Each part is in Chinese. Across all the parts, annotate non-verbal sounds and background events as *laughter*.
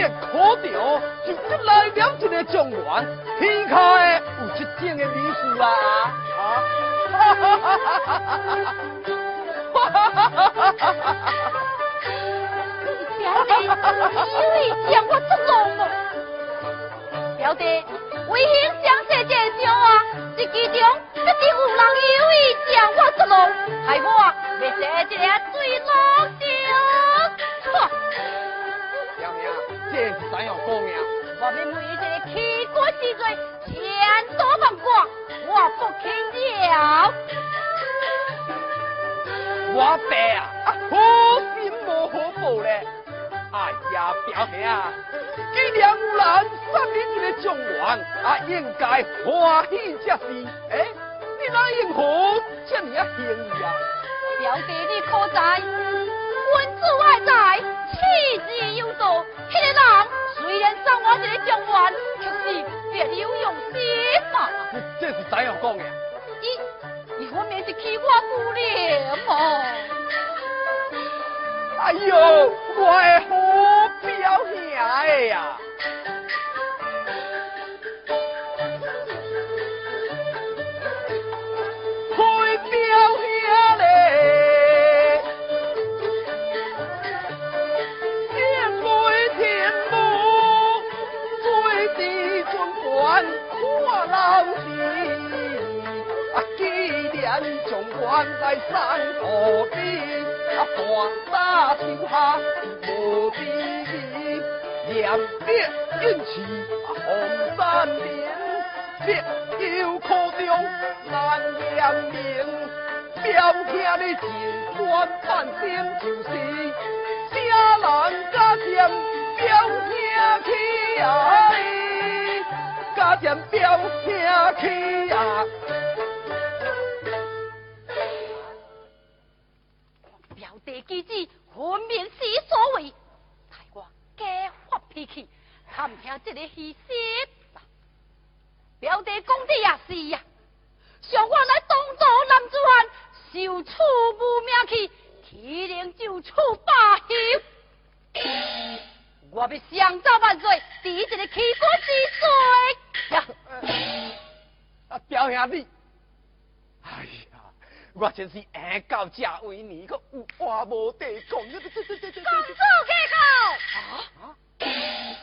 无力可调，就出来了一个状元，天下的有一种的历史啦啊！哈哈哈哈哈哈！哈哈哈哈哈哈！表弟，因为将我捉弄了，表弟，为兄想写这首啊，这其中一定有人有意将我捉弄，害我要写这个水落石。这是怎样讲呀？我们每一个起国之罪，千多万寡，我不肯了。我爸啊，好心无好报嘞！哎呀，表兄，既然有人杀你一个状元，啊，应该欢喜才是。哎，你哪用好这么啊幸运啊？表弟，你可在？君子爱在，气质有道。那个人虽然杀我一个状元，却是别有用心嘛。这是怎样讲的？你，你分明是欺我姑娘嘛。哎呦，我的好表兄的呀！在山河边，啊，大打手下无敌意，两别英气红山连，别有可中难言明。表兄你尽管半点就是，家人家将表兄去啊，家将表兄去啊。机子分明是所为，太我加发脾气，看听这个虚实。表弟讲的也是呀，想我来东州男子汉，受处无名气，体能就处罢休。我要想造万岁，抵一个欺国之罪呀！啊，表兄弟，哎呀！我真是爱到这位你，可有话无地讲。公主开口。啊？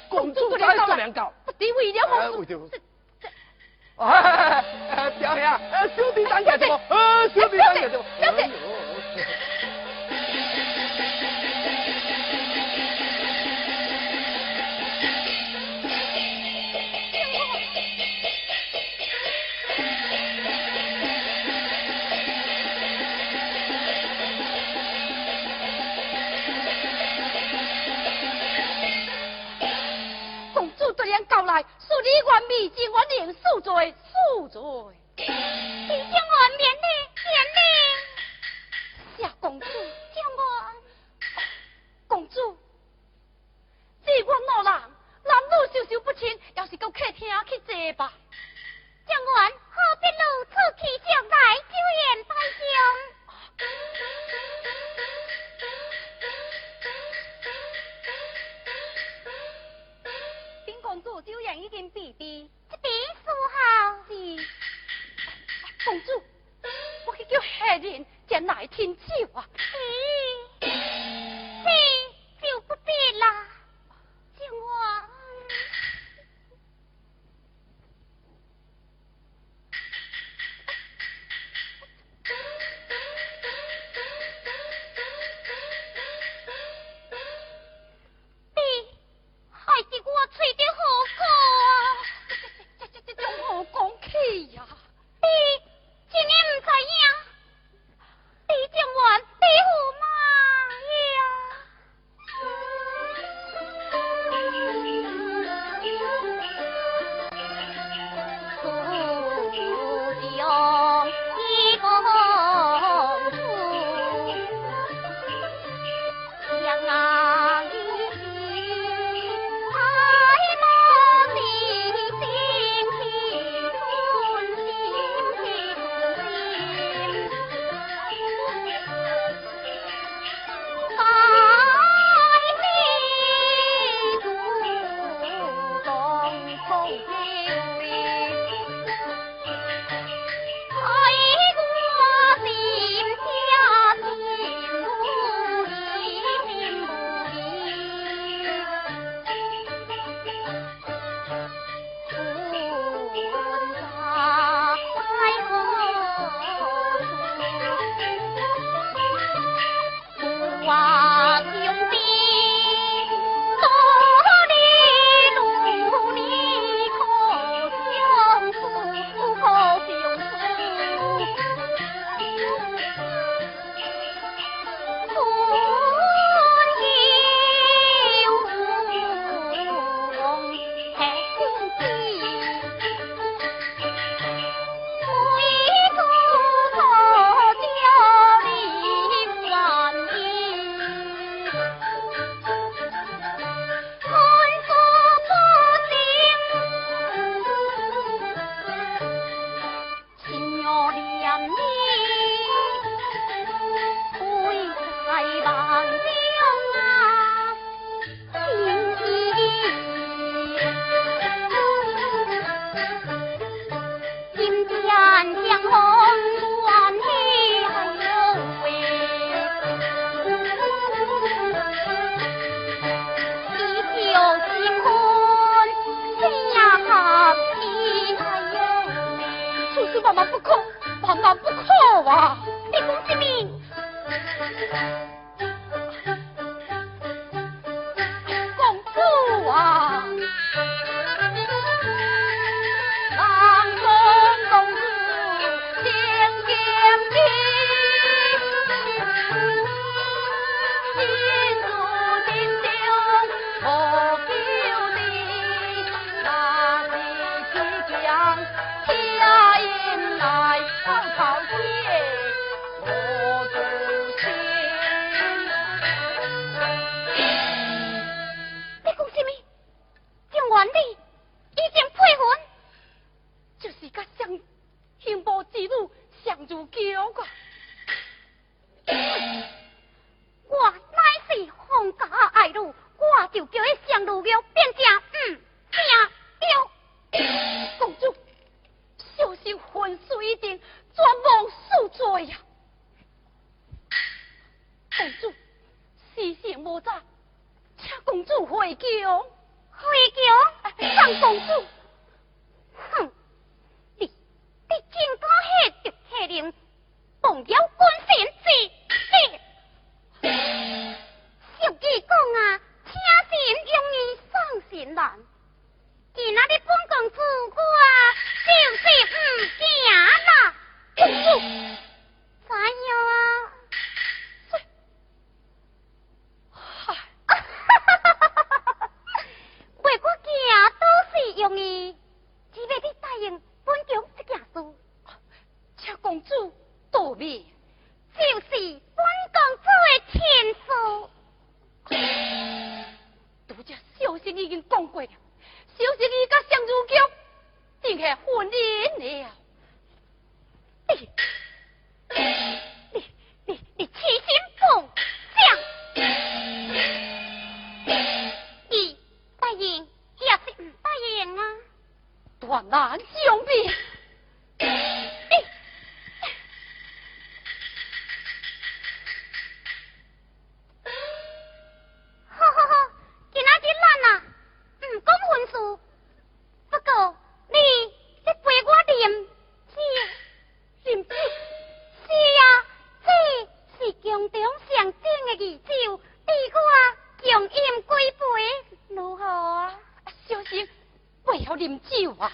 公主在做两告，不敌为了公主。哎，表兄，小弟当家什么？呃，小弟当家什么？李元密今晚领恕罪，恕罪。李将官免礼，免礼。夏公主，将官，公主，李元老郎，男女授受不亲，要是到客厅去坐吧。将官何必如此气上来，酒宴拜相？酒宴已经避避，这边说好。是，公主，我去叫下人将来听酒啊。将变成嗯正雕。公主，小心昏睡一定专望宿醉呀、公主，时辰无早，请公主回宫。回宫，上公主。哼，你你竟敢下毒下令，放妖棍！话。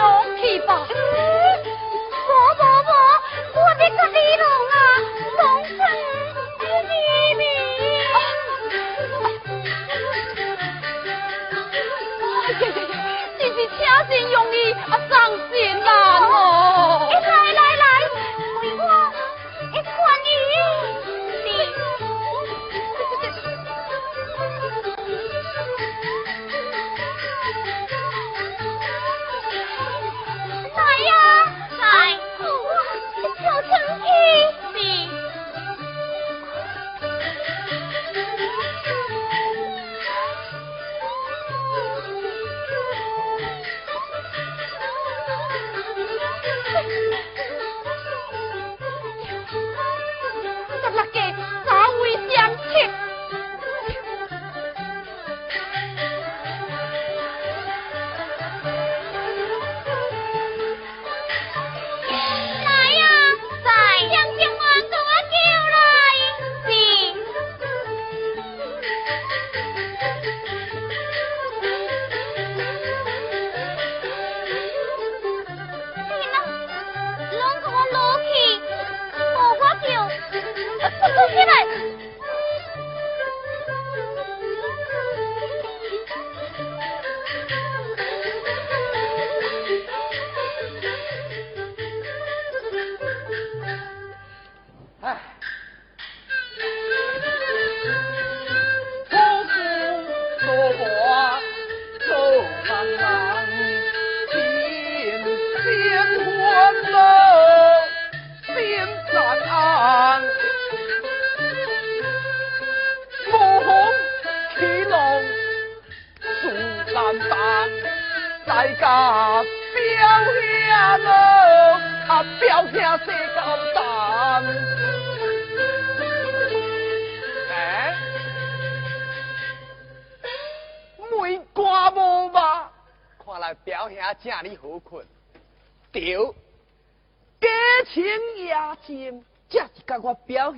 好，可吧。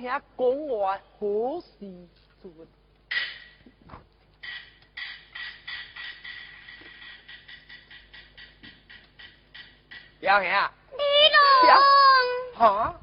听讲话好事做，表兄啊！李龙，哈？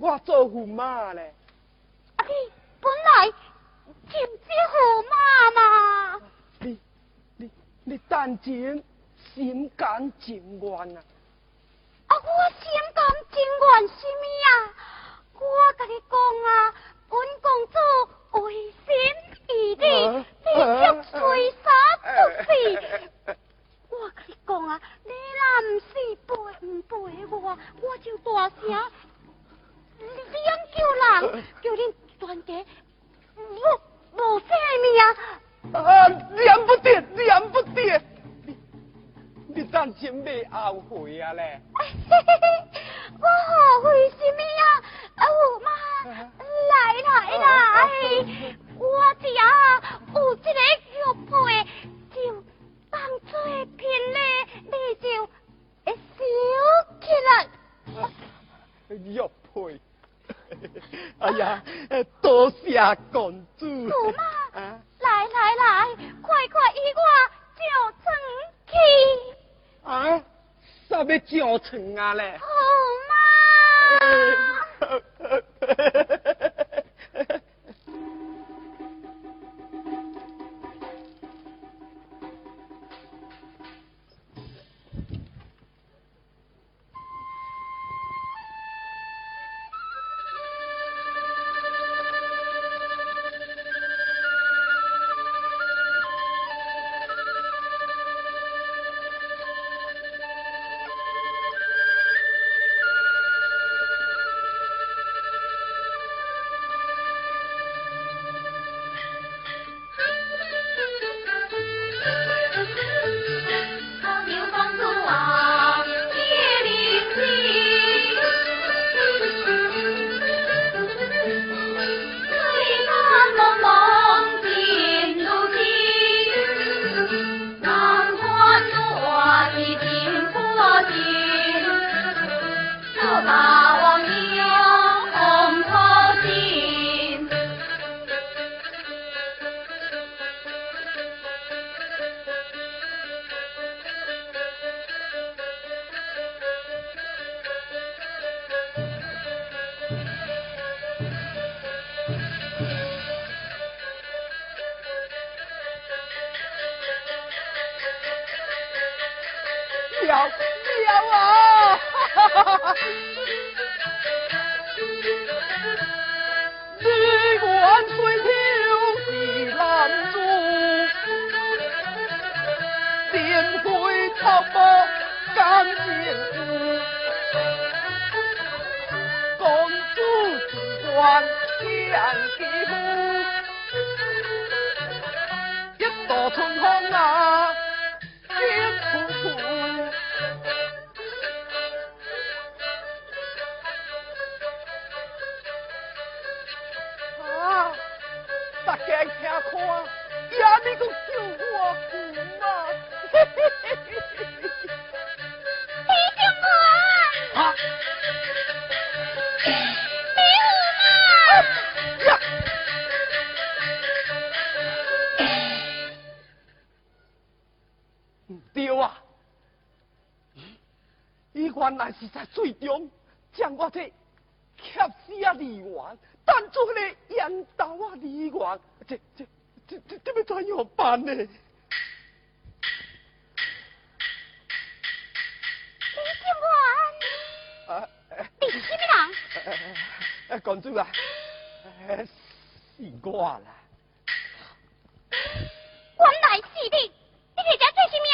我做驸马嘞？啊，你本来就是驸马嘛。你你你等钱心甘情愿啊？啊，我心甘情愿什么呀？我跟你讲啊，本公主为心。义弟，你却随杀不死。我跟你讲啊，你若唔是陪唔陪我，我就大声两叫人，叫恁全家无无性命。啊，念不得，念不得。你你当真未后悔啊咧？我后悔什么呀？啊，我妈，来来来。我只要有这个玉佩，就当做聘礼，你就会收起来。玉佩，*laughs* 哎呀，多谢公主。舅妈，来来来，快快与我上床去。啊？啥要上床啊嘞？*laughs* 驸马。*laughs* 是在最终将我这恰死啊离完，当做那烟斗啊离完，这这这这这要怎样办呢？李警官，啊，你是什么人？公主啊，是我啦。原来是你，你在这做什么？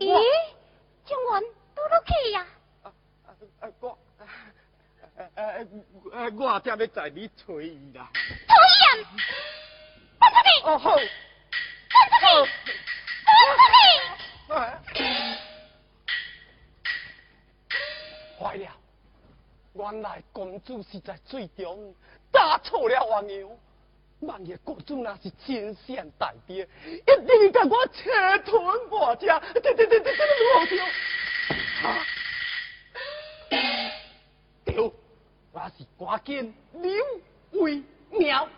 咦，警官都落去呀？我，我正要在你吹伊啦。讨厌，哦好，坏了，原来公主是在最中打错了王牛。万一公主那是真相大爹，一定甲我车吞我家，对对对对对，老掉。啊！对，我是赶紧刘为苗。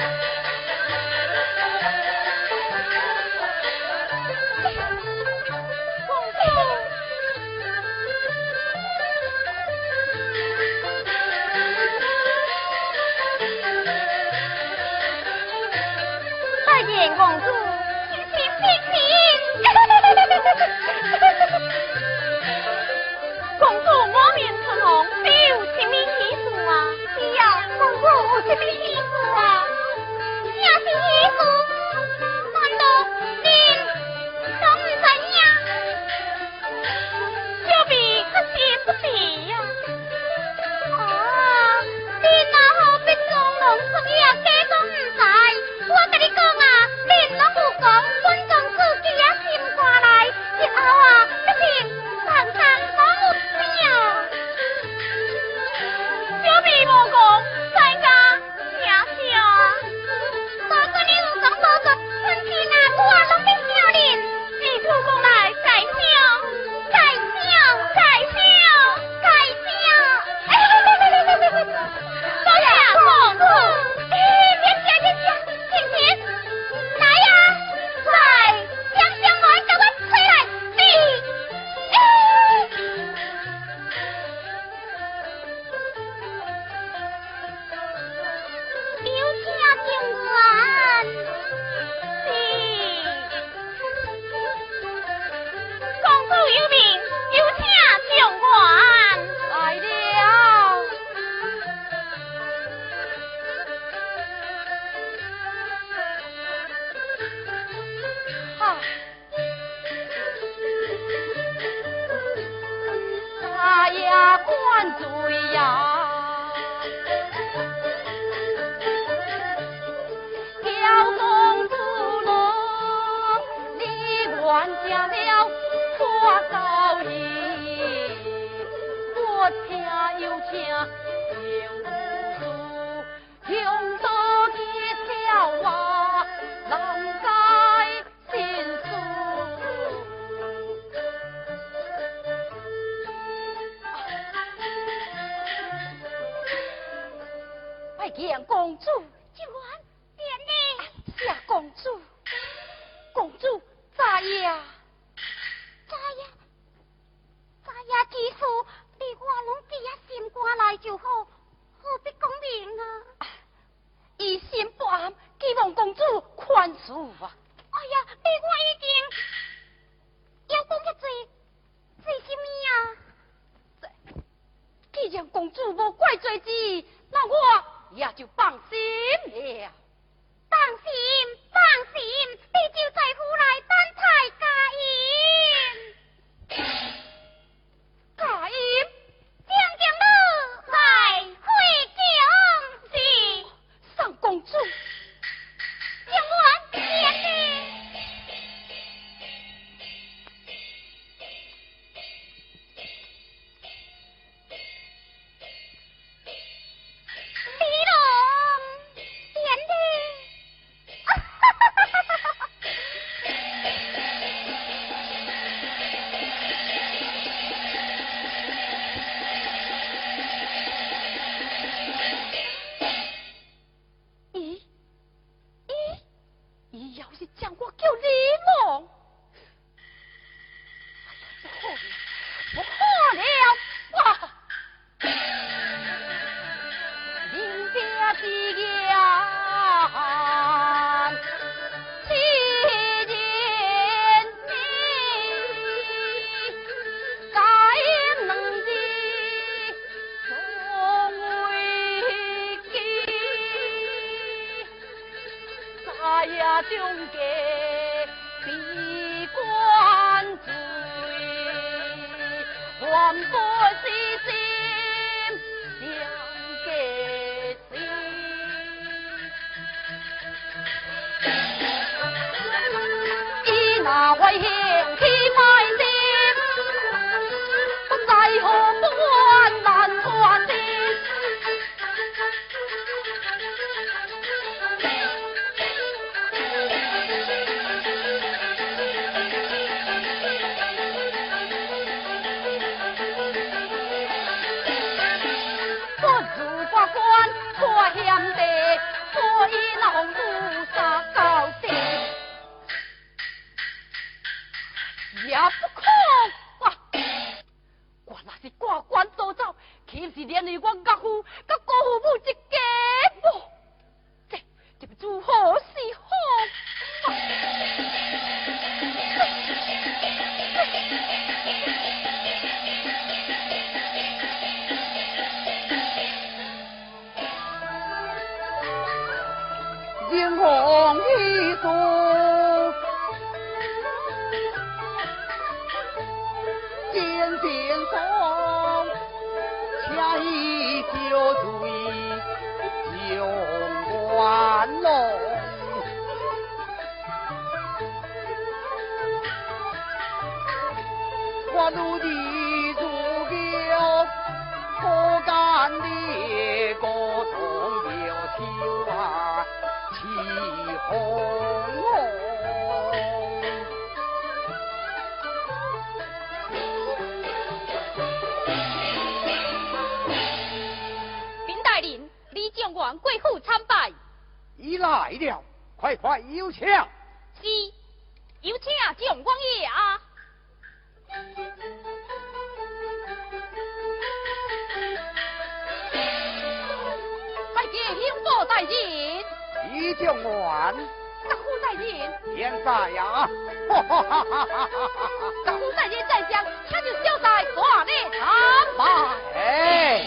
Thank *laughs* you. 公主。大人，李将官，各府大人，现在呀，哈哈哈哈哈哈！各府大人在上，请就小在大礼参拜。哎，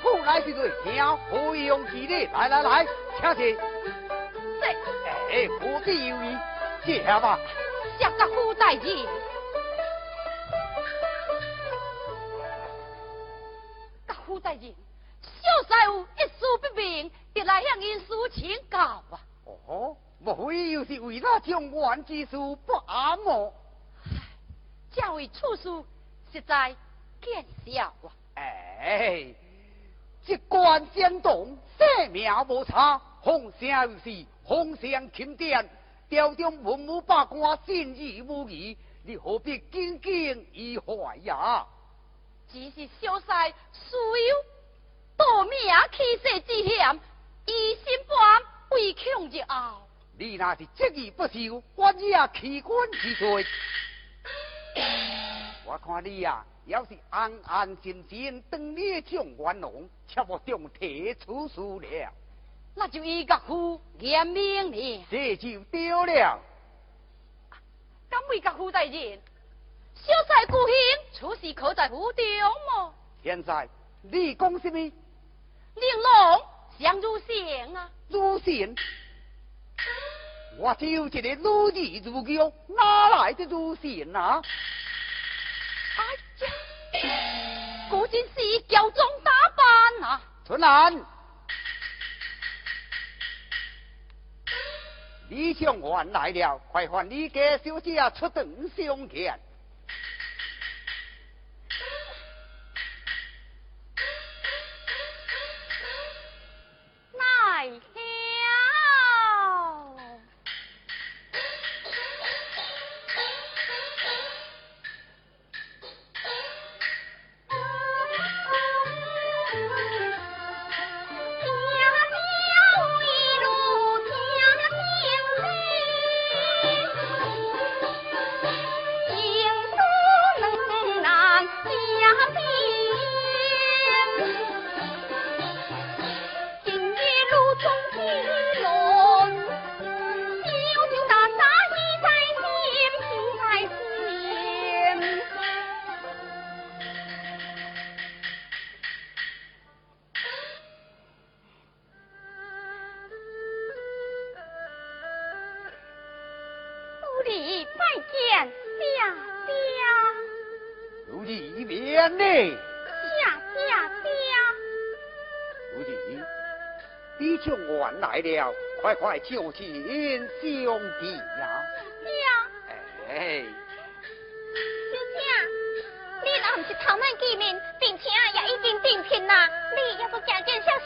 出来的对听，不用气力，来来来，请坐。这哎，不必有意，坐下吧。谢各府大人。各府大人，小婿有一事不明，特来向因师请教啊。哦，莫非又是为那将官之事不安么？这位处事实在见笑啊。哎，一官相同，性命无差，风声又是风声钦点，朝中文武百官信义无疑，你何必耿耿于怀呀？只是小婿虽有夺命气势之险，疑心不安，畏恐之后。你那是执意不受，我也弃官之罪。*laughs* 我看你呀、要是安安心心当你将元龙，却无中提出事了，那就以岳父严明了。这就对了。敢为岳父大人，小婿孤行出事可在府中么？现在你讲什么？玲珑相如仙啊！如仙，我就一个如意如玉，哪来的如仙啊？哎呀，果真是乔装打扮啊！春兰，李相元来了，快唤你家小姐出堂相见。快快就近兄弟呀！爹。哎。小姐，你若不是头难见面，并且也已经定亲啦，你要不行见小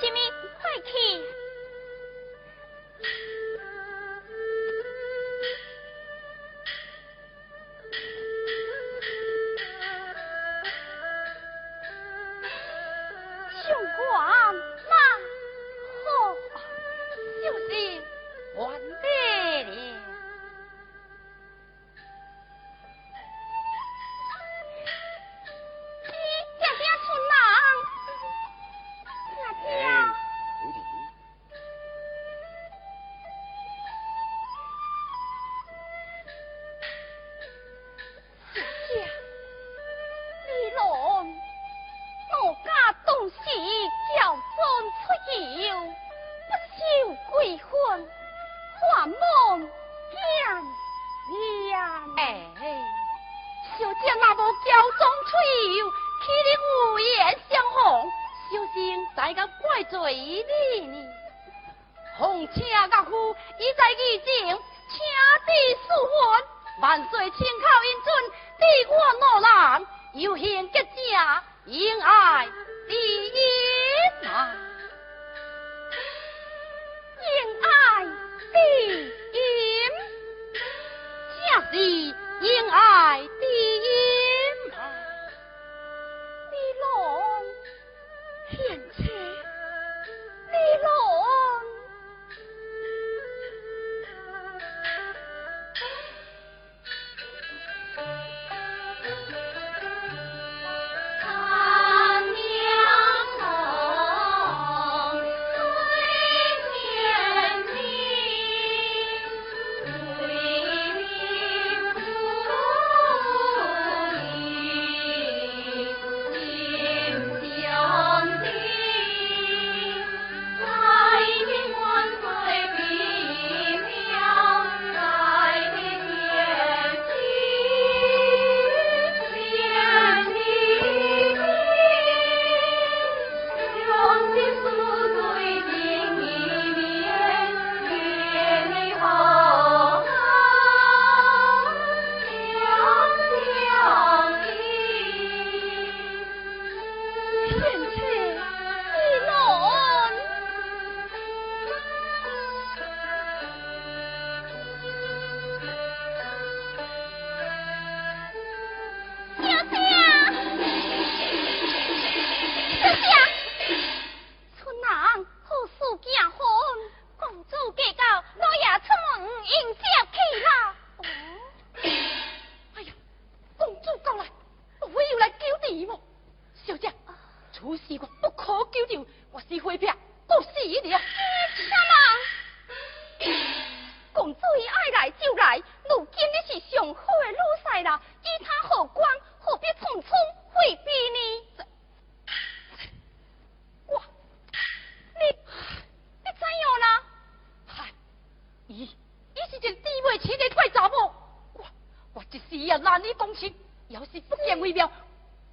天下面貌相属，假行走，何况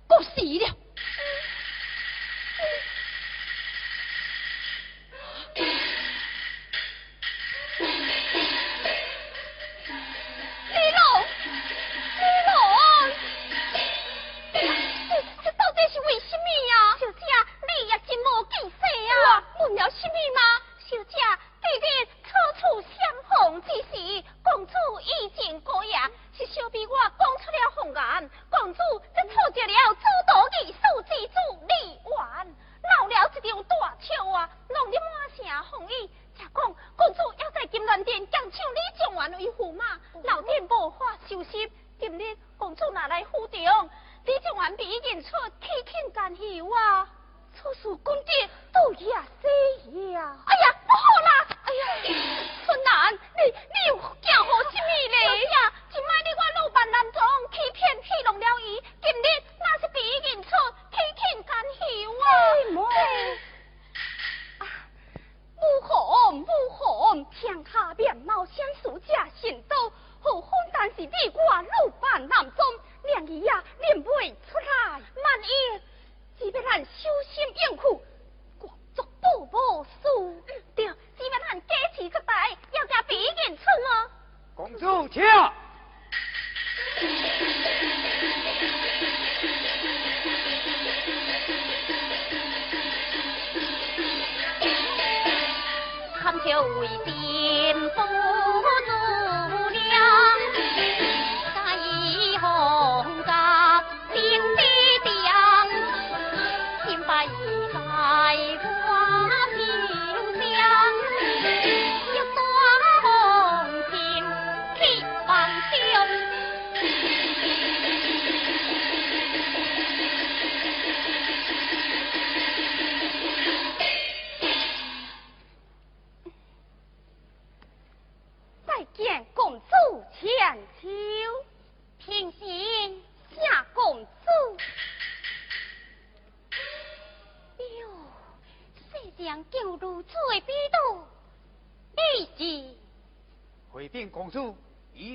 但是地公主，请。就为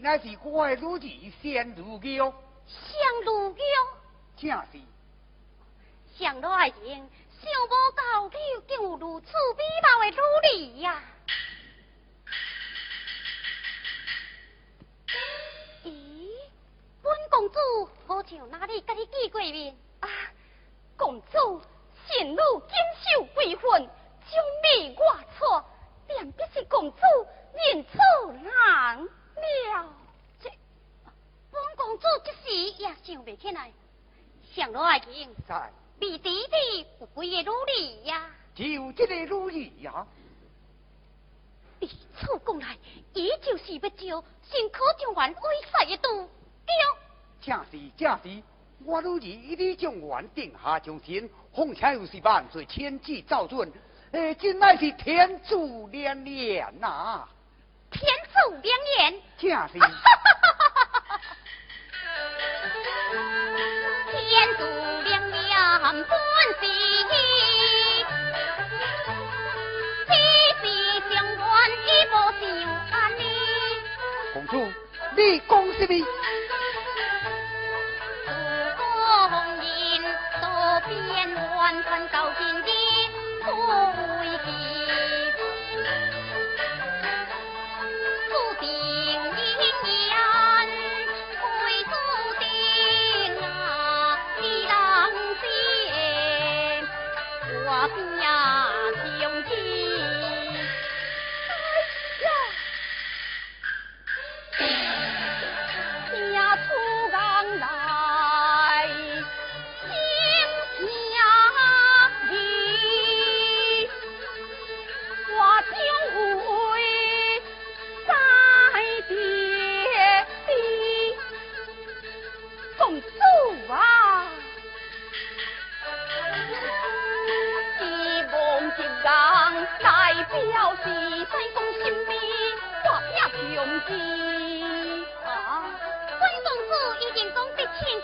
伊乃是我的女儿仙如娇。仙如娇，正是。想来爱情，想无到你，竟有如此美貌的女儿呀！咦，本公主好像哪里跟你见过面啊？公主，贤女锦绣未婚，将美我错，便必是公主。认错人了，这本公主一时也想不起来，想到爱情，在弟弟的有几个女儿呀？只有这个女儿呀。你此讲来，伊就是要招新科状元威帅的度，对。正是正是，我女儿一律状元定下终身，况且又是万岁千子赵准，哎，真乃是天助连连呐！天助良言，正是。*laughs* 天助良言，本是七世相关，一无就安呢。公主，你讲什么？红颜多变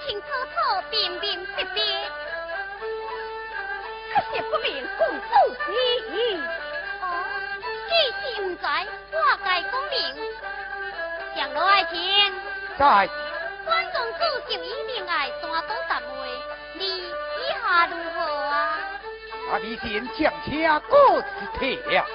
幻，看到今日不为奇。在。关公主就一定爱山东大会，你意下如何啊？啊，你先将车过去了。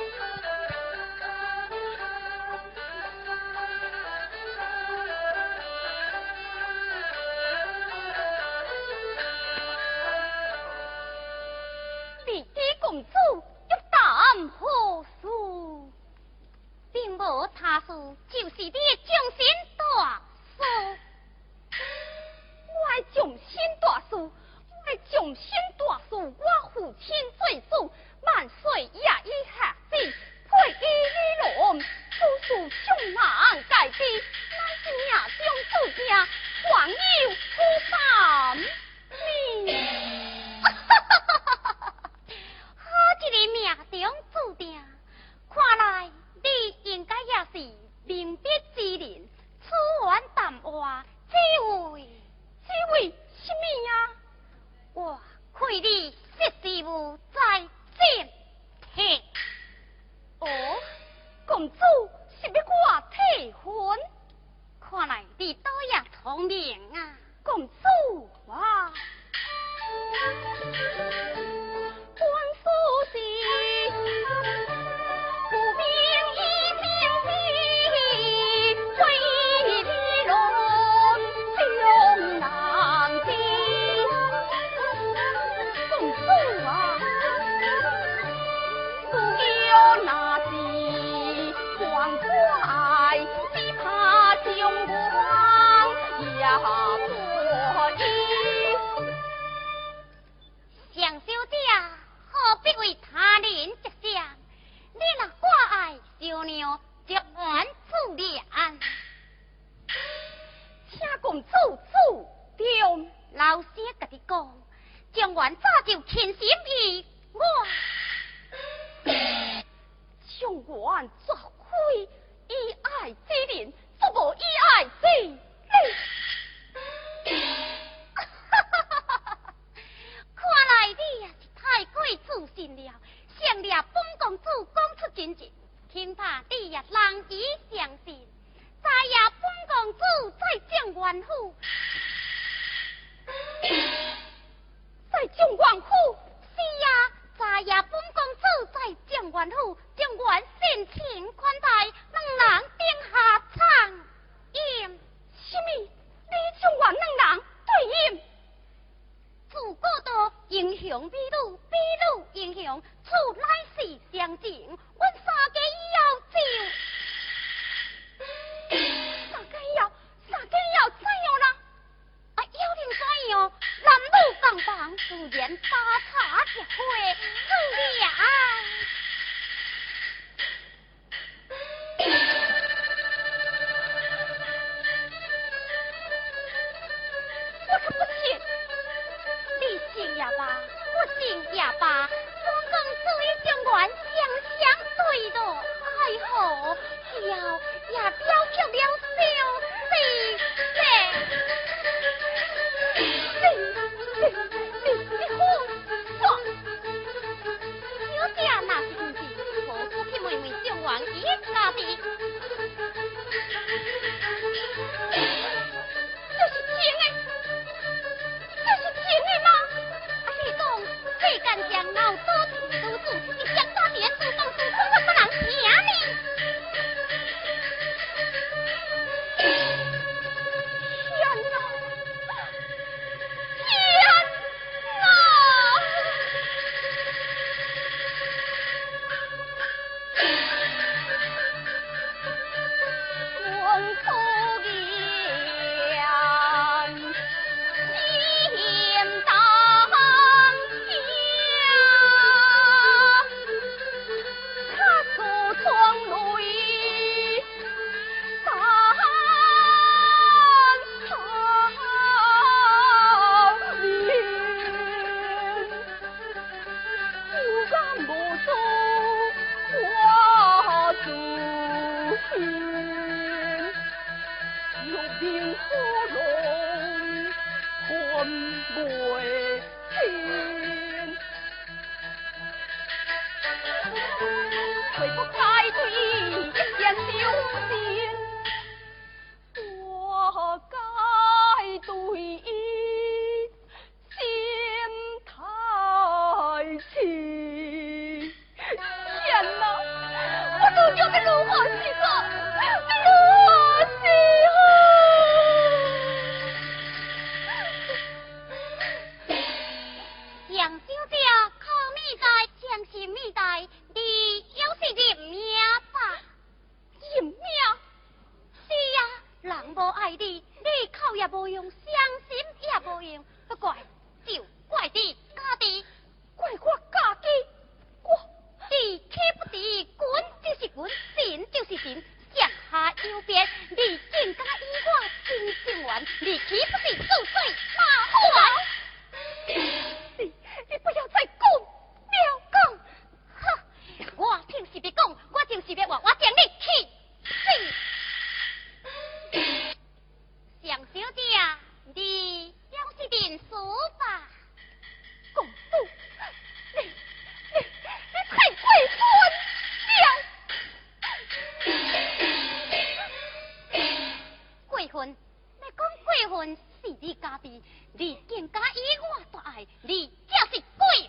我是你家弟，你更加以我大爱，你真是鬼！*coughs*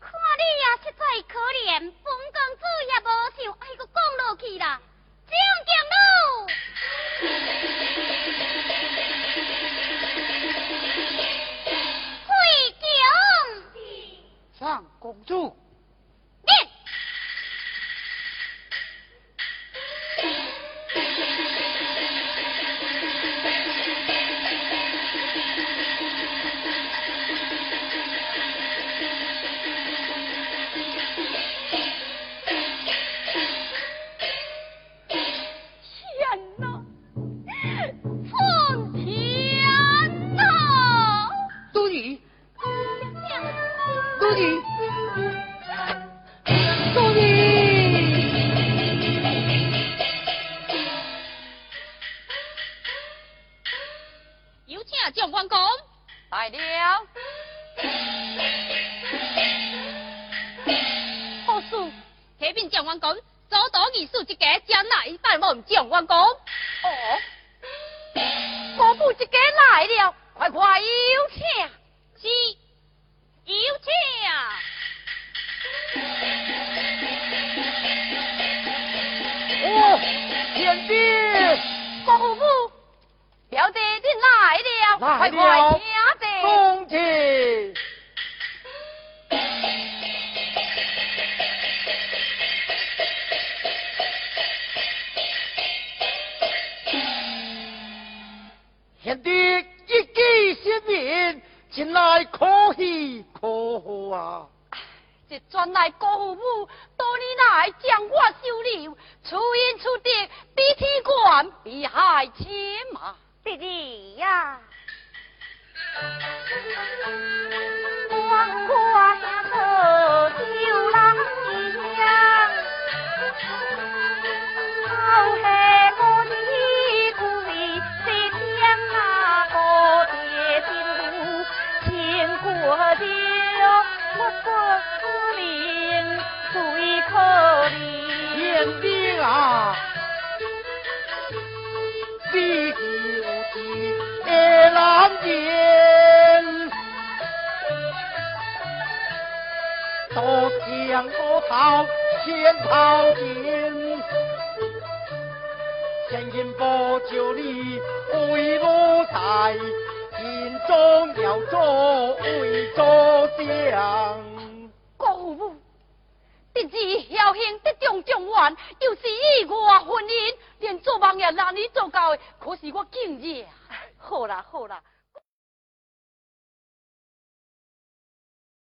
看你也实在可怜，本公也无想爱讲落去啦，上 *coughs* 公主。快快